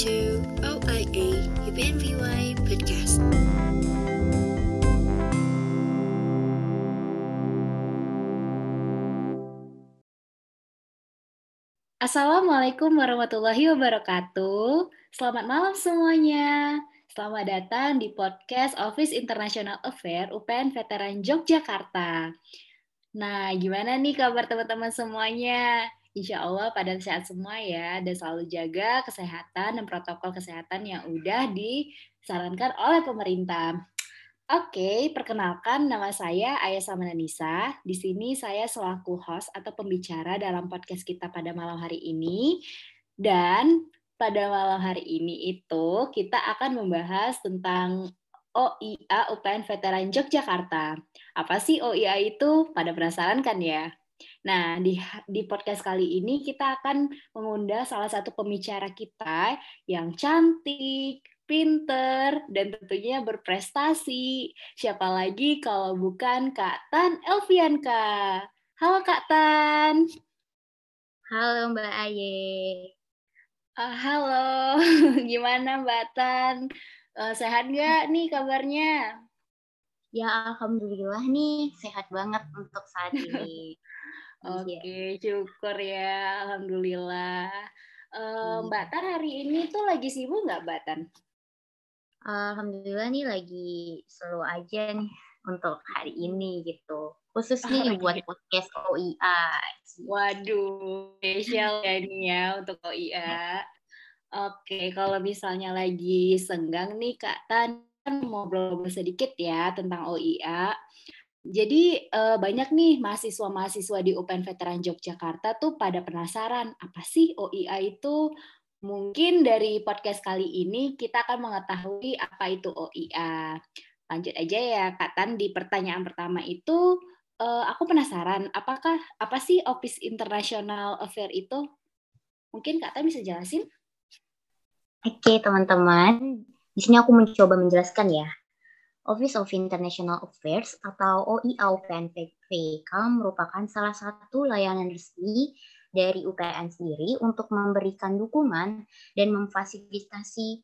to OIA UPNVY Podcast. Assalamualaikum warahmatullahi wabarakatuh. Selamat malam semuanya. Selamat datang di podcast Office International Affair UPN Veteran Yogyakarta. Nah, gimana nih kabar teman-teman semuanya? Insya Allah pada sehat semua ya, dan selalu jaga kesehatan dan protokol kesehatan yang udah disarankan oleh pemerintah. Oke, perkenalkan nama saya Ayah Samananisa. Di sini saya selaku host atau pembicara dalam podcast kita pada malam hari ini. Dan pada malam hari ini itu kita akan membahas tentang OIA UPN Veteran Yogyakarta. Apa sih OIA itu? Pada penasaran kan ya? Nah, di, di podcast kali ini kita akan mengundang salah satu pembicara kita yang cantik, pinter, dan tentunya berprestasi. Siapa lagi kalau bukan Kak Tan Elvianka. Halo Kak Tan. Halo Mbak Aye. Uh, halo, gimana Mbak Tan? Uh, sehat nggak nih kabarnya? Ya, Alhamdulillah nih, sehat banget untuk saat ini. Oke, okay, syukur ya, Alhamdulillah. Uh, Mbak Tan hari ini tuh lagi sibuk nggak Mbak Tan? Alhamdulillah nih lagi slow aja nih untuk hari ini gitu. Khusus nih oh, buat podcast OIA. Waduh, spesial ya nih ya untuk OIA. Oke, kalau misalnya lagi senggang nih Kak Tan, ngobrol sedikit ya tentang OIA. Jadi banyak nih mahasiswa-mahasiswa di UPN Veteran Yogyakarta tuh pada penasaran apa sih OIA itu Mungkin dari podcast kali ini kita akan mengetahui apa itu OIA. Lanjut aja ya, Kak Tan. Di pertanyaan pertama itu, uh, aku penasaran, apakah apa sih Office International Affair itu? Mungkin Kak Tan bisa jelasin? Oke, teman-teman. Di sini aku mencoba menjelaskan ya. Office of International Affairs atau OIA UPNPVK merupakan salah satu layanan resmi dari UPN sendiri untuk memberikan dukungan dan memfasilitasi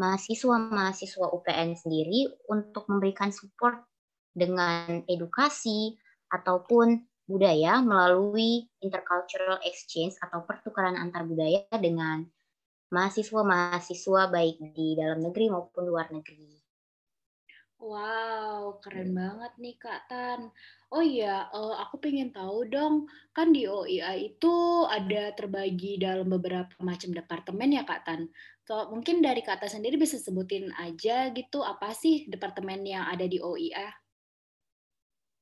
mahasiswa-mahasiswa UPN sendiri untuk memberikan support dengan edukasi ataupun budaya melalui intercultural exchange atau pertukaran antar budaya dengan mahasiswa-mahasiswa baik di dalam negeri maupun luar negeri. Wow, keren hmm. banget nih Kak Tan. Oh iya, uh, aku pengen tahu dong, kan di OIA itu ada terbagi dalam beberapa macam departemen ya Kak Tan. So, mungkin dari Kak Tan sendiri bisa sebutin aja gitu, apa sih departemen yang ada di OIA?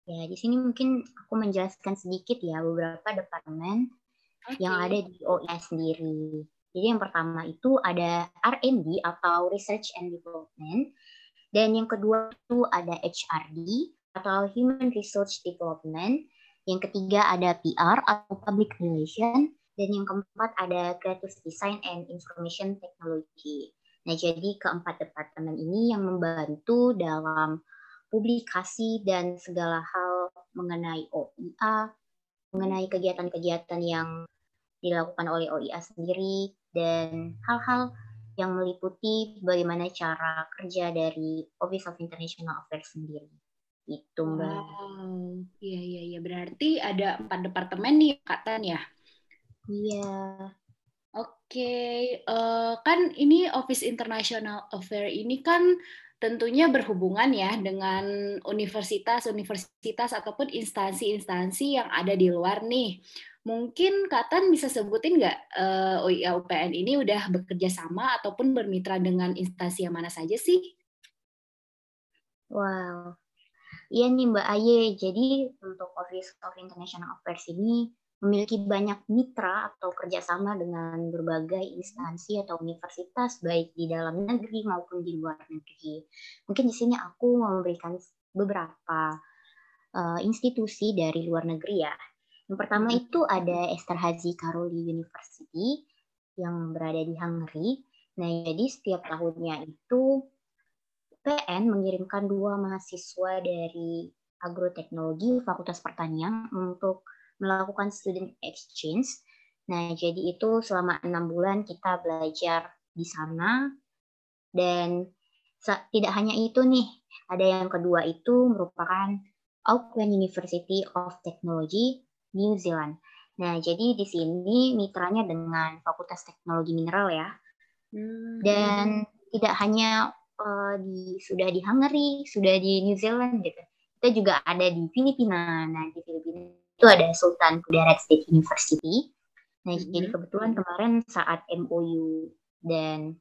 Ya, di sini mungkin aku menjelaskan sedikit ya beberapa departemen okay. yang ada di OIA sendiri. Jadi yang pertama itu ada R&D atau Research and Development dan yang kedua itu ada HRD atau Human Resource Development. Yang ketiga ada PR atau Public Relation. Dan yang keempat ada Creative Design and Information Technology. Nah, jadi keempat departemen ini yang membantu dalam publikasi dan segala hal mengenai OIA, mengenai kegiatan-kegiatan yang dilakukan oleh OIA sendiri, dan hal-hal yang meliputi bagaimana cara kerja dari Office of International Affairs sendiri. Itu Mbak. Wow. Iya, iya, iya. Berarti ada empat departemen nih, Kak Tan ya? Iya. Oke, okay. uh, eh, kan ini Office International Affairs ini kan tentunya berhubungan ya dengan universitas-universitas ataupun instansi-instansi yang ada di luar nih. Mungkin Kak Tan bisa sebutin nggak uh, eh, UPN ini udah bekerja sama ataupun bermitra dengan instansi yang mana saja sih? Wow, iya nih Mbak Aye. Jadi untuk Office of International Affairs ini memiliki banyak mitra atau kerjasama dengan berbagai instansi atau universitas baik di dalam negeri maupun di luar negeri. Mungkin di sini aku memberikan beberapa uh, institusi dari luar negeri ya yang pertama itu ada Esterhazy Karoli University yang berada di Hungary. Nah, jadi setiap tahunnya itu PN mengirimkan dua mahasiswa dari agroteknologi Fakultas Pertanian untuk melakukan student exchange. Nah, jadi itu selama enam bulan kita belajar di sana. Dan tidak hanya itu nih, ada yang kedua itu merupakan Auckland University of Technology, New Zealand. Nah, jadi di sini mitranya dengan Fakultas Teknologi Mineral ya. Hmm. Dan tidak hanya uh, di sudah di Hungary, sudah di New Zealand gitu. Kita juga ada di Filipina. Nah, di Filipina itu ada Sultan Kudarat State University. Nah, hmm. jadi kebetulan kemarin saat MOU dan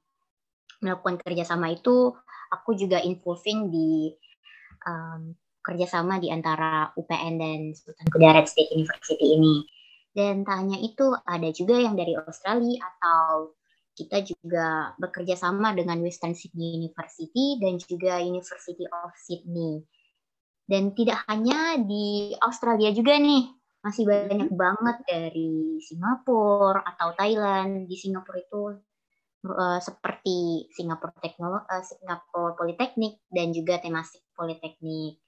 melakukan kerjasama itu, aku juga involving di um, kerjasama di antara UPN dan Sultan Kudarat State University ini. Dan tanya itu ada juga yang dari Australia atau kita juga bekerja sama dengan Western Sydney University dan juga University of Sydney. Dan tidak hanya di Australia juga nih, masih banyak banget dari Singapura atau Thailand. Di Singapura itu uh, seperti Singapura Teknologi, uh, Singapura Politeknik dan juga Temasek Politeknik.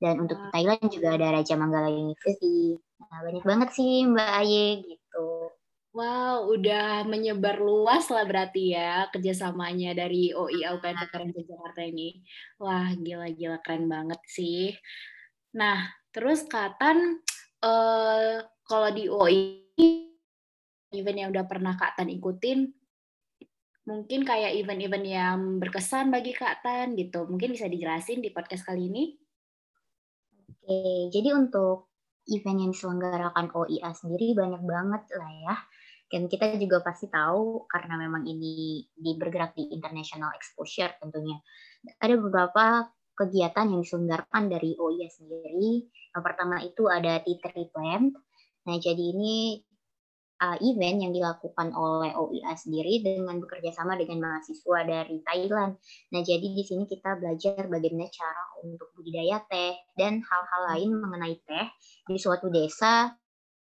Dan untuk Thailand juga ada Raja Manggala University. Nah, banyak banget sih Mbak Aye gitu. Wow, udah menyebar luas lah berarti ya kerjasamanya dari OI UPN Veteran Jakarta ini. Wah, gila-gila keren banget sih. Nah, terus Katan, uh, kalau di OI, event yang udah pernah Kak Tan ikutin, mungkin kayak event-event yang berkesan bagi Kak Tan gitu. Mungkin bisa dijelasin di podcast kali ini? Oke, jadi untuk event yang diselenggarakan OIA sendiri banyak banget lah ya dan kita juga pasti tahu karena memang ini di bergerak di international exposure tentunya. Ada beberapa kegiatan yang diselenggarakan dari OIA sendiri. Yang pertama itu ada T3 Plant. Nah, jadi ini uh, event yang dilakukan oleh OIA sendiri dengan bekerja sama dengan mahasiswa dari Thailand. Nah, jadi di sini kita belajar bagaimana cara untuk budidaya teh dan hal-hal lain mengenai teh di suatu desa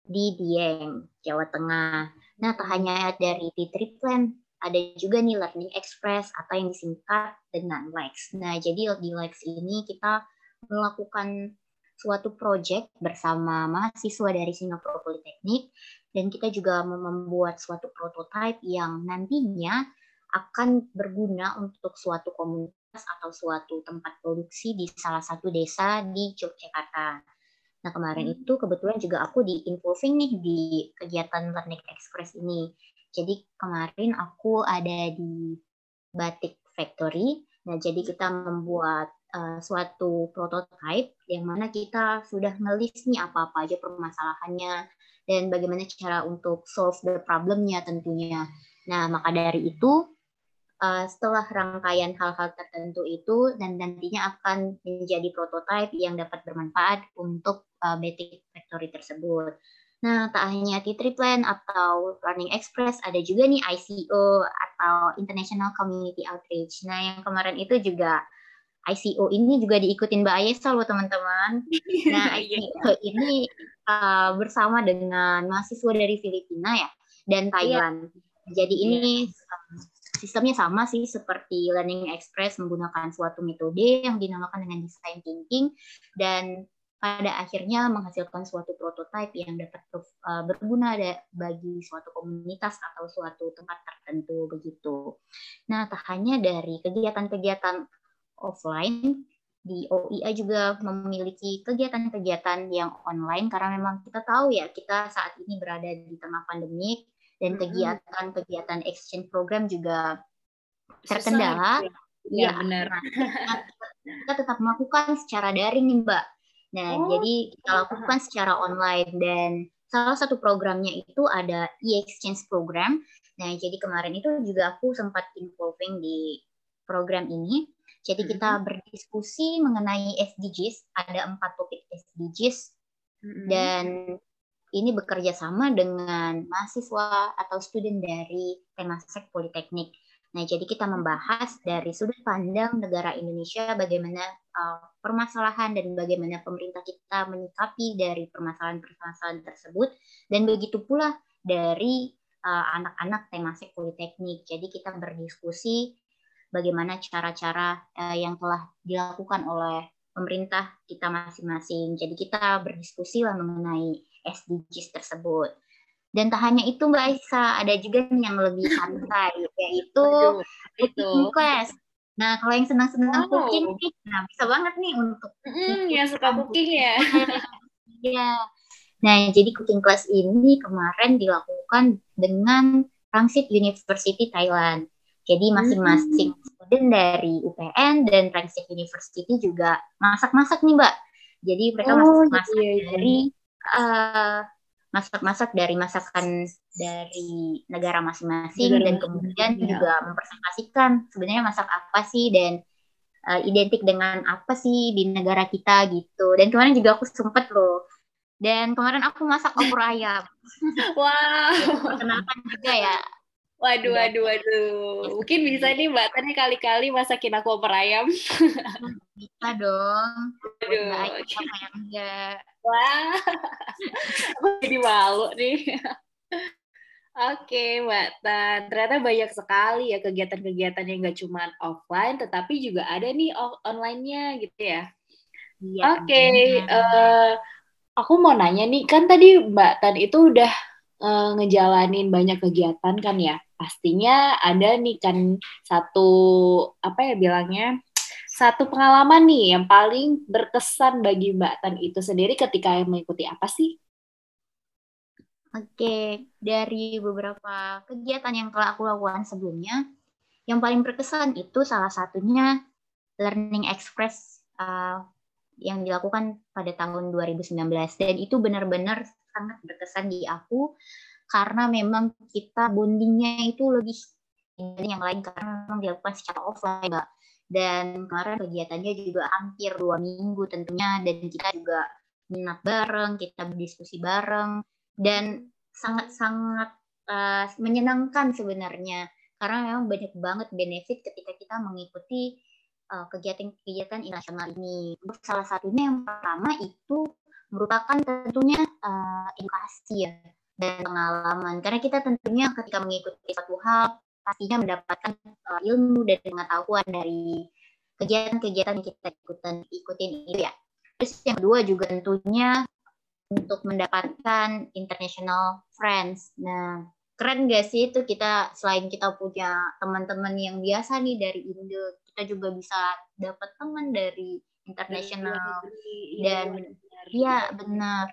di Dieng, Jawa Tengah. Nah, tak hanya dari di Triplan, ada juga nih Learning Express atau yang disingkat dengan LEX. Nah, jadi di LEX ini kita melakukan suatu project bersama mahasiswa dari Singapura Politeknik dan kita juga membuat suatu prototipe yang nantinya akan berguna untuk suatu komunitas atau suatu tempat produksi di salah satu desa di Yogyakarta. Nah kemarin hmm. itu kebetulan juga aku di involving nih di kegiatan Learning Express ini. Jadi kemarin aku ada di Batik Factory. Nah jadi kita membuat uh, suatu prototype yang mana kita sudah ngelis nih apa-apa aja permasalahannya dan bagaimana cara untuk solve the problemnya tentunya. Nah maka dari itu uh, setelah rangkaian hal-hal tertentu itu dan nantinya akan menjadi prototipe yang dapat bermanfaat untuk uh, Batik Factory tersebut. Nah, tak hanya T3Plan atau Learning Express, ada juga nih ICO atau International Community Outreach. Nah, yang kemarin itu juga ICO ini juga diikutin Mbak Ayesa loh teman-teman. Nah, ICO ini uh, bersama dengan mahasiswa dari Filipina ya dan iya. Thailand. Jadi ini sistemnya sama sih seperti Learning Express menggunakan suatu metode yang dinamakan dengan design thinking dan pada akhirnya menghasilkan suatu prototipe yang dapat uh, berguna bagi suatu komunitas atau suatu tempat tertentu begitu. Nah, tak hanya dari kegiatan-kegiatan offline di OIA juga memiliki kegiatan-kegiatan yang online karena memang kita tahu ya kita saat ini berada di tengah pandemik dan kegiatan-kegiatan exchange program juga terkendala. Iya, ya, benar. Kita tetap melakukan secara daring nih, Mbak. Nah, oh. jadi kita lakukan secara online dan salah satu programnya itu ada e-exchange program. Nah, jadi kemarin itu juga aku sempat involving di program ini. Jadi kita berdiskusi mengenai SDGs, ada empat topik SDGs, dan ini bekerja sama dengan mahasiswa atau student dari Temasek Politeknik. Nah, jadi kita membahas dari sudut pandang negara Indonesia bagaimana uh, permasalahan dan bagaimana pemerintah kita menyikapi dari permasalahan-permasalahan tersebut dan begitu pula dari uh, anak-anak uh, Temasek Politeknik. Jadi kita berdiskusi bagaimana cara-cara uh, yang telah dilakukan oleh pemerintah kita masing-masing. Jadi kita berdiskusi lah mengenai SDGs tersebut. Dan tak hanya itu Mbak Aisyah, ada juga yang lebih santai, yaitu cooking class. Nah, kalau yang senang-senang Wow. cooking nih, nah bisa banget nih untuk Mm, yang suka cooking ya. Iya. Nah, jadi cooking class ini kemarin dilakukan dengan Rangsit University Thailand. Jadi masing-masing student dari UPN dan Rangsit University juga masak-masak nih, Mbak. Jadi mereka Oh, masak-masak iya, iya. dari eh, masak-masak dari masakan dari negara masing-masing dan kemudian ya. juga mempresentasikan sebenarnya masak apa sih dan eh, identik dengan apa sih di negara kita gitu. Dan kemarin juga aku sempet loh. Dan kemarin aku masak opor ayam. Wow. Perkenalkan juga ya. Waduh, waduh, waduh. Mungkin bisa nih Mbak Tani kali-kali masakin aku opor ayam. Bisa dong. Aduh. Mbak Ayu apa yang enggak. Wah, aku jadi malu nih. Oke, Mbak Tan. Ternyata banyak sekali ya kegiatan-kegiatan yang nggak cuma offline, tetapi juga ada nih online-nya gitu ya. Iya. Oke, tentunya. eh, aku mau nanya nih, kan tadi Mbak Tan itu udah eh, ngejalanin banyak kegiatan kan ya? Pastinya ada nih kan satu, apa ya bilangnya, satu pengalaman nih yang paling berkesan bagi Mbak Tan itu sendiri ketika mengikuti apa sih? Oke, dari beberapa kegiatan yang telah aku lakukan sebelumnya, yang paling berkesan itu salah satunya Learning Express uh, yang dilakukan pada tahun 2019 dan itu benar-benar sangat berkesan di aku karena memang kita bondingnya itu lebih dari yang lain karena memang dilakukan secara offline, Mbak. Dan kemarin kegiatannya juga hampir dua minggu tentunya dan kita juga minat bareng, kita berdiskusi bareng dan sangat-sangat uh, menyenangkan sebenarnya karena memang banyak banget benefit ketika kita mengikuti uh, kegiatan-kegiatan internasional ini. Untuk salah satunya yang pertama itu merupakan tentunya uh, edukasi ya dan pengalaman karena kita tentunya ketika mengikuti suatu hal pastinya mendapatkan uh, ilmu dan pengetahuan dari kegiatan-kegiatan yang kita ikutin ikutin itu ya. Terus yang kedua juga tentunya untuk mendapatkan international friends. Nah, keren gak sih itu kita selain kita punya teman-teman yang biasa nih dari Indo, kita juga bisa dapat teman dari international. Dan- Iya, benar.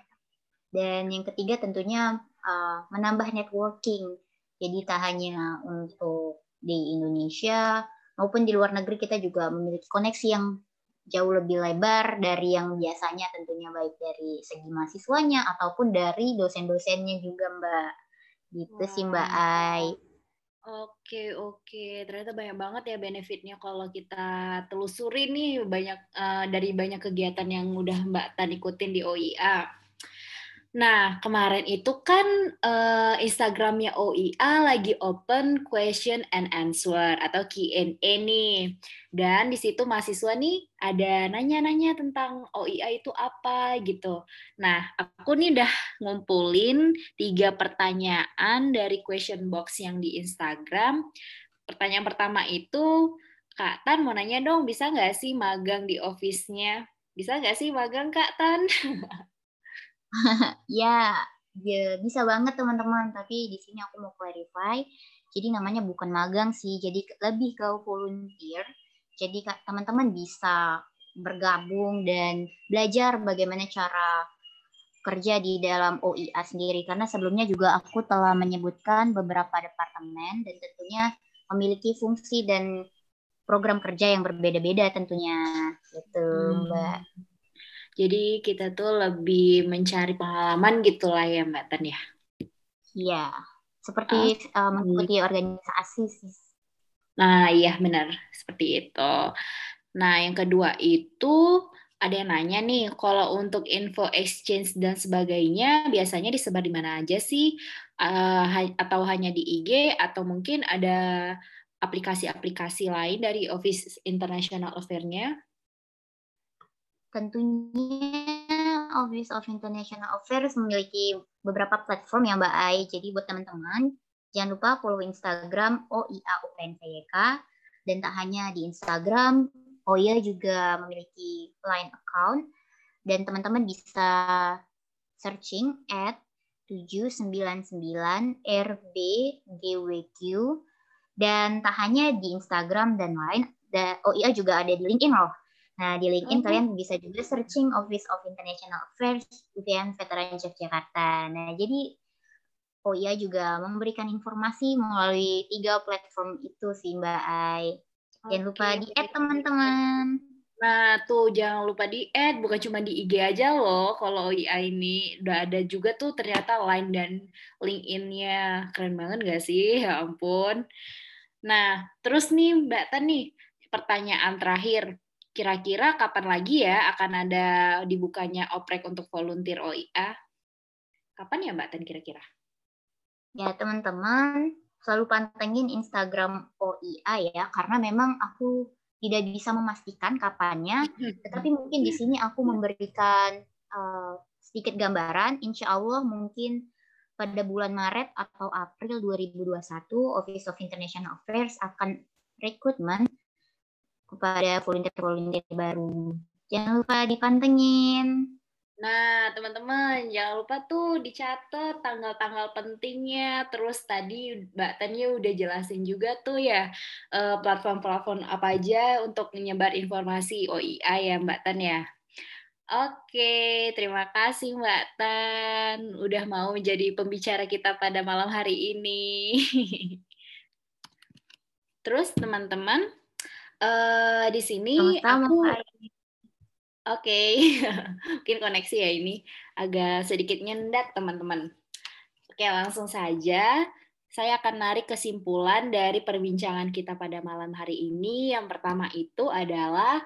Dan yang ketiga tentunya uh, menambah networking. Jadi tak hanya untuk di Indonesia maupun di luar negeri kita juga memiliki koneksi yang jauh lebih lebar dari yang biasanya tentunya baik dari segi mahasiswanya ataupun dari dosen-dosennya juga Mbak. Gitu sih Mbak Ai. Oke, oke. Ternyata banyak banget ya benefitnya kalau kita telusuri nih banyak eh, dari banyak kegiatan yang udah Mbak Tan ikutin di OIA. Nah, kemarin itu kan eh, Instagramnya OIA lagi open question and answer atau Q&A nih. Dan di situ mahasiswa nih ada nanya-nanya tentang OIA itu apa gitu. Nah, aku nih udah ngumpulin tiga pertanyaan dari question box yang di Instagram. Pertanyaan pertama itu, Kak Tan mau nanya dong, bisa nggak sih magang di office-nya? Bisa nggak sih magang, Kak Tan? Ya, ya bisa banget teman-teman, tapi di sini aku mau clarify. Jadi namanya bukan magang sih, jadi lebih ke volunteer. Jadi teman-teman bisa bergabung dan belajar bagaimana cara kerja di dalam OIA sendiri karena sebelumnya juga aku telah menyebutkan beberapa departemen dan tentunya memiliki fungsi dan program kerja yang berbeda-beda tentunya gitu Hmm. Mbak. Jadi kita tuh lebih mencari pengalaman gitu lah ya Mbak Tan ya. Iya, seperti uh, mengikuti organisasi sih. Nah iya benar, seperti itu. Nah yang kedua itu ada yang nanya nih, kalau untuk info exchange dan sebagainya biasanya disebar di mana aja sih? Ha- atau hanya di IG atau mungkin ada aplikasi-aplikasi lain dari Office International Affair-nya? Tentunya Office of International Affairs memiliki beberapa platform ya Mbak Ai. Jadi buat teman-teman jangan lupa follow Instagram OIA UPNPYK dan tak hanya di Instagram, OIA juga memiliki line account dan teman-teman bisa searching at 799 RBGWQ dan tak hanya di Instagram dan lain, OIA juga ada di LinkedIn loh. Nah, di LinkedIn okay. kalian bisa juga searching Office of International Affairs UPN Veteran Yogyakarta. Nah, jadi OIA juga memberikan informasi melalui tiga platform itu sih Mbak Ai. Jangan okay. lupa di-add teman-teman. Nah, tuh jangan lupa di-add, bukan cuma di IG aja loh. Kalau OIA ini udah ada juga tuh ternyata Line dan LinkedIn-nya. Keren banget gak sih? Ya ampun. Nah, terus nih Mbak Tan nih, pertanyaan terakhir. Kira-kira kapan lagi ya akan ada dibukanya oprek untuk volunteer OIA? Kapan ya Mbak Tan kira-kira? Ya teman-teman, selalu pantengin Instagram OIA ya, karena memang aku tidak bisa memastikan kapannya, tetapi mungkin di sini aku memberikan uh, sedikit gambaran, insya Allah mungkin pada bulan Maret atau April 2021 Office of International Affairs akan rekrutmen kepada volunteer-volunteer baru. Jangan lupa dipantengin. Nah, teman-teman, jangan lupa tuh dicatat tanggal-tanggal pentingnya. Terus tadi Mbak Tania udah jelasin juga tuh ya eh, platform-platform apa aja untuk menyebar informasi OIA ya Mbak Tania. Oke, terima kasih Mbak Tan udah mau menjadi pembicara kita pada malam hari ini. Terus teman-teman, uh, di sini Sama -sama, aku Oke, okay. mungkin koneksi ya ini agak sedikit nyendat teman-teman. Oke, langsung saja saya akan narik kesimpulan dari perbincangan kita pada malam hari ini. Yang pertama itu adalah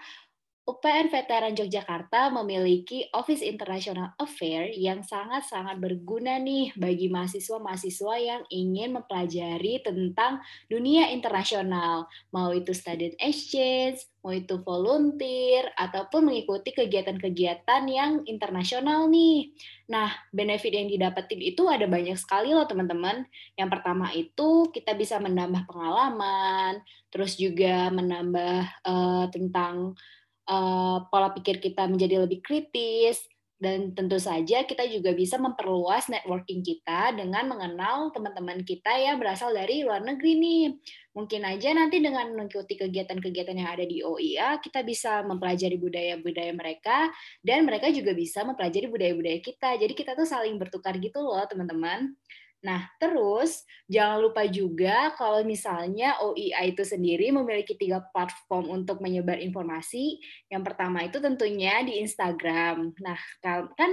UPN Veteran Yogyakarta memiliki Office International Affair yang sangat-sangat berguna nih bagi mahasiswa-mahasiswa yang ingin mempelajari tentang dunia internasional, mau itu student exchange, mau itu volunteer, ataupun mengikuti kegiatan-kegiatan yang internasional nih. Nah, benefit yang didapetin itu ada banyak sekali loh teman-teman. Yang pertama itu kita bisa menambah pengalaman, terus juga menambah uh, tentang uh, pola pikir kita menjadi lebih kritis, dan tentu saja kita juga bisa memperluas networking kita dengan mengenal teman-teman kita yang berasal dari luar negeri nih. Mungkin aja nanti dengan mengikuti kegiatan-kegiatan yang ada di OIA, kita bisa mempelajari budaya-budaya mereka, dan mereka juga bisa mempelajari budaya-budaya kita. Jadi kita tuh saling bertukar gitu loh, teman-teman. Nah, terus jangan lupa juga kalau misalnya OIA itu sendiri memiliki tiga platform untuk menyebar informasi. Yang pertama itu tentunya di Instagram. Nah, kan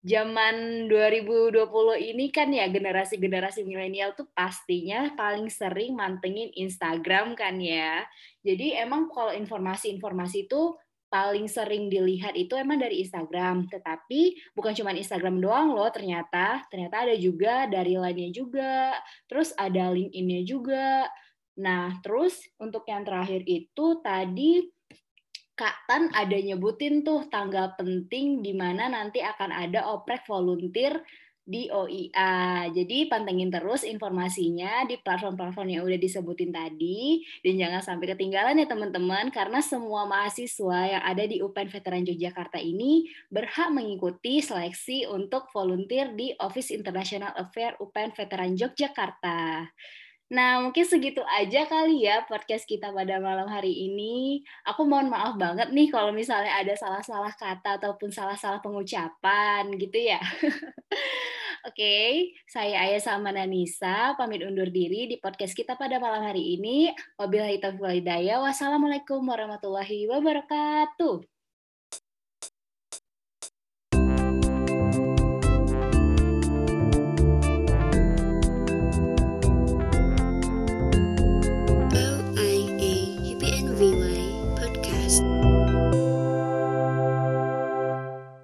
zaman 2020 ini kan ya generasi-generasi milenial tuh pastinya paling sering mantengin Instagram kan ya. Jadi emang kalau informasi-informasi itu paling sering dilihat itu emang dari Instagram. Tetapi bukan cuma Instagram doang loh ternyata. Ternyata ada juga dari lainnya juga. Terus ada LinkedIn-nya juga. Nah, terus untuk yang terakhir itu tadi Kak Tan ada nyebutin tuh tanggal penting di mana nanti akan ada oprek volunteer di OIA. Jadi pantengin terus informasinya di platform-platform yang udah disebutin tadi dan jangan sampai ketinggalan ya teman-teman karena semua mahasiswa yang ada di UPN Veteran Yogyakarta ini berhak mengikuti seleksi untuk volunteer di Office International Affair UPN Veteran Yogyakarta. Nah, mungkin segitu aja kali ya podcast kita pada malam hari ini. Aku mohon maaf banget nih kalau misalnya ada salah-salah kata ataupun salah-salah pengucapan gitu ya. Oke, okay, saya Ayah sama Nanisa pamit undur diri di podcast kita pada malam hari ini. Wabillahi taufiq Wassalamualaikum warahmatullahi wabarakatuh.